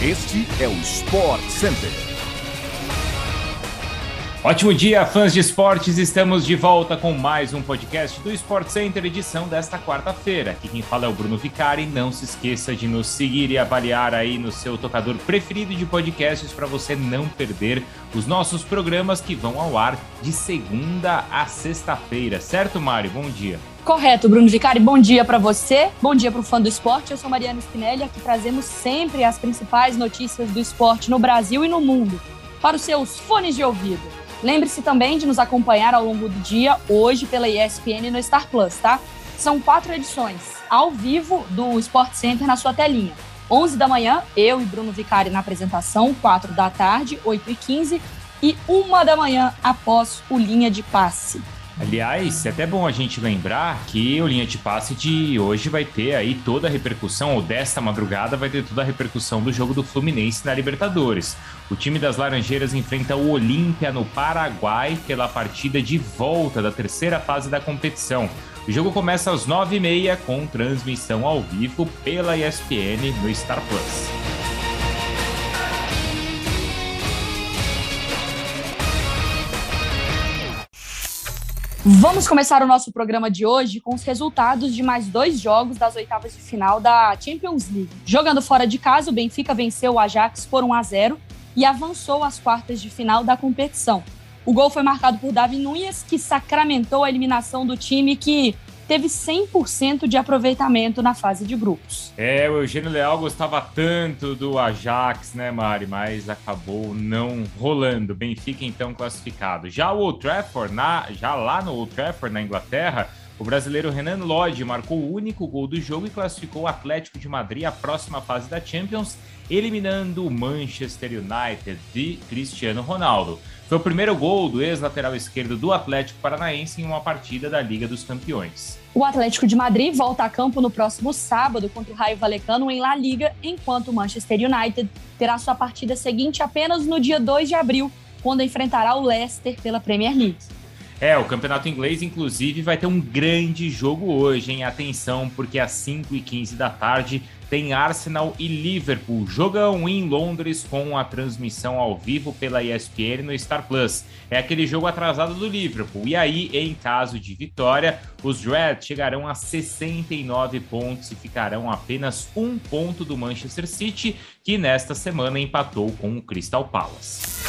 Este é o Sport Center. Ótimo dia, fãs de esportes! Estamos de volta com mais um podcast do Sport Center, edição desta quarta-feira. Aqui quem fala é o Bruno Vicari. Não se esqueça de nos seguir e avaliar aí no seu tocador preferido de podcasts para você não perder os nossos programas que vão ao ar de segunda a sexta-feira. Certo, Mário? Bom dia. Correto, Bruno Vicari. Bom dia para você, bom dia para o fã do esporte. Eu sou Mariana Spinelli, aqui trazemos sempre as principais notícias do esporte no Brasil e no mundo para os seus fones de ouvido. Lembre-se também de nos acompanhar ao longo do dia, hoje pela ESPN no Star Plus, tá? São quatro edições ao vivo do Sport Center na sua telinha. 11 da manhã, eu e Bruno Vicari na apresentação, 4 da tarde, 8 e 15 e 1 da manhã após o Linha de Passe. Aliás, é até bom a gente lembrar que o linha de passe de hoje vai ter aí toda a repercussão, ou desta madrugada vai ter toda a repercussão do jogo do Fluminense na Libertadores. O time das Laranjeiras enfrenta o Olímpia no Paraguai pela partida de volta da terceira fase da competição. O jogo começa às 9h30 com transmissão ao vivo pela ESPN no Star Plus. Vamos começar o nosso programa de hoje com os resultados de mais dois jogos das oitavas de final da Champions League. Jogando fora de casa, o Benfica venceu o Ajax por 1 a 0 e avançou às quartas de final da competição. O gol foi marcado por Davi Nunes, que sacramentou a eliminação do time que teve 100% de aproveitamento na fase de grupos. É, o Eugênio Leal gostava tanto do Ajax, né, Mari? Mas acabou não rolando. Benfica, então, classificado. Já o Old Trafford, na, já lá no Old Trafford, na Inglaterra, o brasileiro Renan Lodge marcou o único gol do jogo e classificou o Atlético de Madrid à próxima fase da Champions, eliminando o Manchester United de Cristiano Ronaldo. Foi o primeiro gol do ex-lateral esquerdo do Atlético Paranaense em uma partida da Liga dos Campeões. O Atlético de Madrid volta a campo no próximo sábado contra o Raio Valecano em La Liga, enquanto o Manchester United terá sua partida seguinte apenas no dia 2 de abril, quando enfrentará o Leicester pela Premier League. É, o campeonato inglês, inclusive, vai ter um grande jogo hoje, hein? Atenção, porque às 5h15 da tarde tem Arsenal e Liverpool. Jogam em Londres com a transmissão ao vivo pela ESPN no Star Plus. É aquele jogo atrasado do Liverpool. E aí, em caso de vitória, os Reds chegarão a 69 pontos e ficarão apenas um ponto do Manchester City, que nesta semana empatou com o Crystal Palace.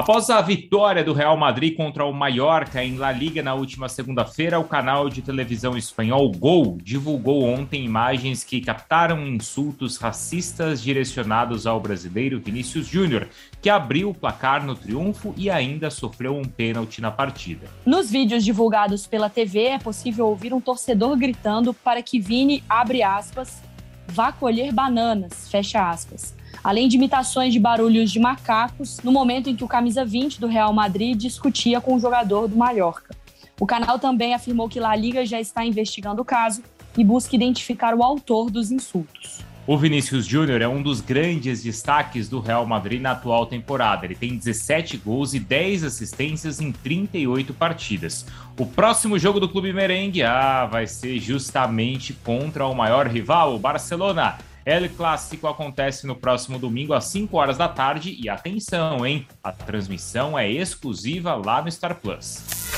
Após a vitória do Real Madrid contra o Mallorca em La Liga na última segunda-feira, o canal de televisão espanhol Gol divulgou ontem imagens que captaram insultos racistas direcionados ao brasileiro Vinícius Júnior, que abriu o placar no triunfo e ainda sofreu um pênalti na partida. Nos vídeos divulgados pela TV é possível ouvir um torcedor gritando para que Vini, abre aspas, vá colher bananas, fecha aspas além de imitações de barulhos de macacos, no momento em que o camisa 20 do Real Madrid discutia com o jogador do Mallorca. O canal também afirmou que La Liga já está investigando o caso e busca identificar o autor dos insultos. O Vinícius Júnior é um dos grandes destaques do Real Madrid na atual temporada. Ele tem 17 gols e 10 assistências em 38 partidas. O próximo jogo do clube merengue ah, vai ser justamente contra o maior rival, o Barcelona. El Clássico acontece no próximo domingo às 5 horas da tarde e atenção, hein? A transmissão é exclusiva lá no Star Plus.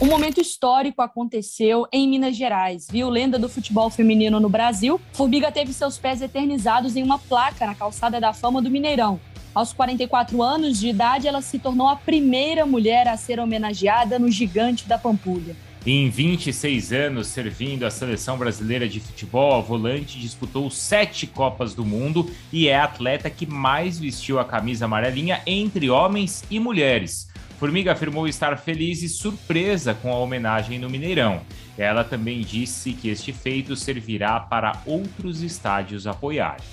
Um momento histórico aconteceu em Minas Gerais, viu? Lenda do futebol feminino no Brasil, Formiga teve seus pés eternizados em uma placa na calçada da fama do Mineirão. Aos 44 anos de idade, ela se tornou a primeira mulher a ser homenageada no Gigante da Pampulha. Em 26 anos servindo a seleção brasileira de futebol, a volante disputou sete Copas do Mundo e é a atleta que mais vestiu a camisa amarelinha entre homens e mulheres. Formiga afirmou estar feliz e surpresa com a homenagem no Mineirão. Ela também disse que este feito servirá para outros estádios apoiarem.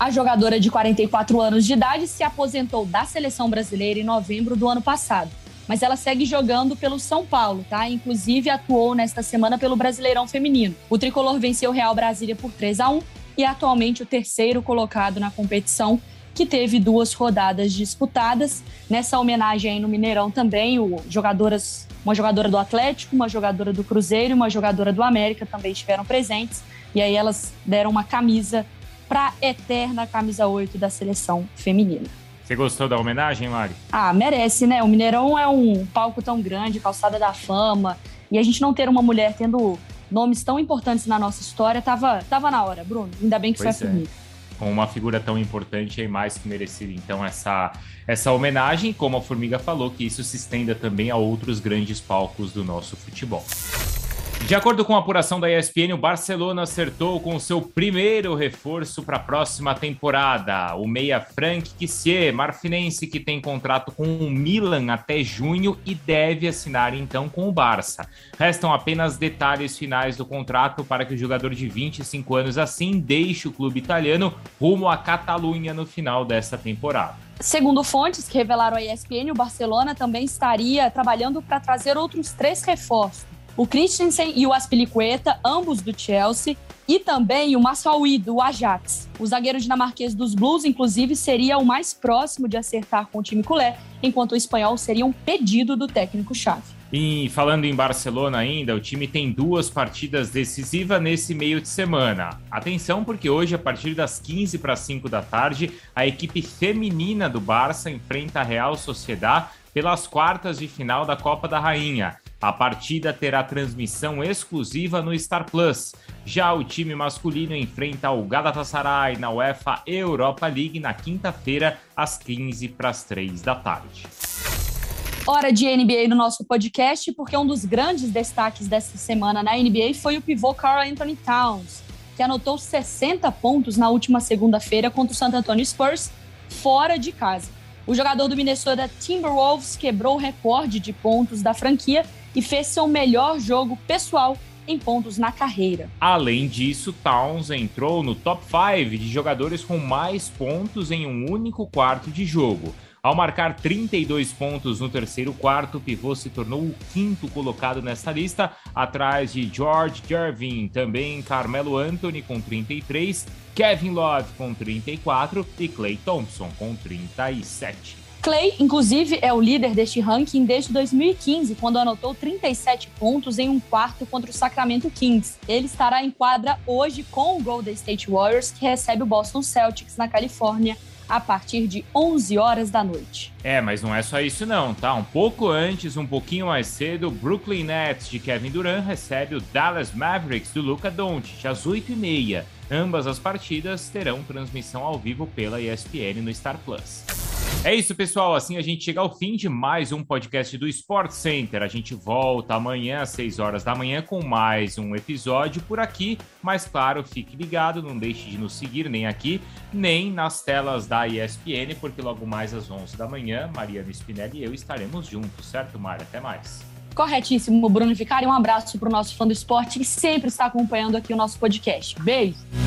A jogadora de 44 anos de idade se aposentou da seleção brasileira em novembro do ano passado mas ela segue jogando pelo São Paulo, tá? Inclusive atuou nesta semana pelo Brasileirão Feminino. O tricolor venceu o Real Brasília por 3 a 1 e é atualmente o terceiro colocado na competição, que teve duas rodadas disputadas. Nessa homenagem aí no Mineirão também, o jogadoras, uma jogadora do Atlético, uma jogadora do Cruzeiro e uma jogadora do América também estiveram presentes. E aí elas deram uma camisa para a eterna camisa 8 da seleção feminina. Você gostou da homenagem, Mari? Ah, merece, né? O Mineirão é um palco tão grande, calçada da fama, e a gente não ter uma mulher tendo nomes tão importantes na nossa história, tava, tava na hora, Bruno. Ainda bem que pois foi a. É. Com uma figura tão importante, é mais que merecida, então, essa, essa homenagem, como a Formiga falou, que isso se estenda também a outros grandes palcos do nosso futebol. De acordo com a apuração da ESPN, o Barcelona acertou com seu primeiro reforço para a próxima temporada. O meia Frank Kissier, marfinense que tem contrato com o Milan até junho e deve assinar então com o Barça. Restam apenas detalhes finais do contrato para que o jogador de 25 anos assim deixe o clube italiano rumo à Catalunha no final desta temporada. Segundo fontes que revelaram à ESPN, o Barcelona também estaria trabalhando para trazer outros três reforços o Christensen e o Aspilicueta, ambos do Chelsea, e também o Massaui, do Ajax. O zagueiro dinamarquês dos Blues, inclusive, seria o mais próximo de acertar com o time culé, enquanto o espanhol seria um pedido do técnico-chave. E falando em Barcelona ainda, o time tem duas partidas decisivas nesse meio de semana. Atenção, porque hoje, a partir das 15 para 5 da tarde, a equipe feminina do Barça enfrenta a Real Sociedad pelas quartas de final da Copa da Rainha. A partida terá transmissão exclusiva no Star Plus. Já o time masculino enfrenta o Galatasaray na UEFA Europa League na quinta-feira, às 15 para as 3 da tarde. Hora de NBA no nosso podcast, porque um dos grandes destaques dessa semana na NBA foi o pivô Carl Anthony Towns, que anotou 60 pontos na última segunda-feira contra o Santo Antonio Spurs, fora de casa. O jogador do Minnesota Timberwolves quebrou o recorde de pontos da franquia e fez seu melhor jogo pessoal em pontos na carreira. Além disso, Towns entrou no top 5 de jogadores com mais pontos em um único quarto de jogo. Ao marcar 32 pontos no terceiro quarto, o pivô se tornou o quinto colocado nesta lista, atrás de George Gervin, também Carmelo Anthony com 33, Kevin Love com 34 e Clay Thompson com 37. Clay, inclusive, é o líder deste ranking desde 2015, quando anotou 37 pontos em um quarto contra o Sacramento Kings. Ele estará em quadra hoje com o Golden State Warriors, que recebe o Boston Celtics na Califórnia a partir de 11 horas da noite. É, mas não é só isso não, tá? Um pouco antes, um pouquinho mais cedo, o Brooklyn Nets de Kevin Durant recebe o Dallas Mavericks do Luca Doncic às 8h30. Ambas as partidas terão transmissão ao vivo pela ESPN no Star Plus. É isso, pessoal. Assim a gente chega ao fim de mais um podcast do Sport Center. A gente volta amanhã às 6 horas da manhã com mais um episódio por aqui. Mas claro, fique ligado, não deixe de nos seguir nem aqui, nem nas telas da ESPN, porque logo mais às 11 da manhã, Mariana Spinelli e eu estaremos juntos, certo, Mari? Até mais. Corretíssimo, Bruno Vicari. Um abraço para o nosso fã do esporte que sempre está acompanhando aqui o nosso podcast. Beijo!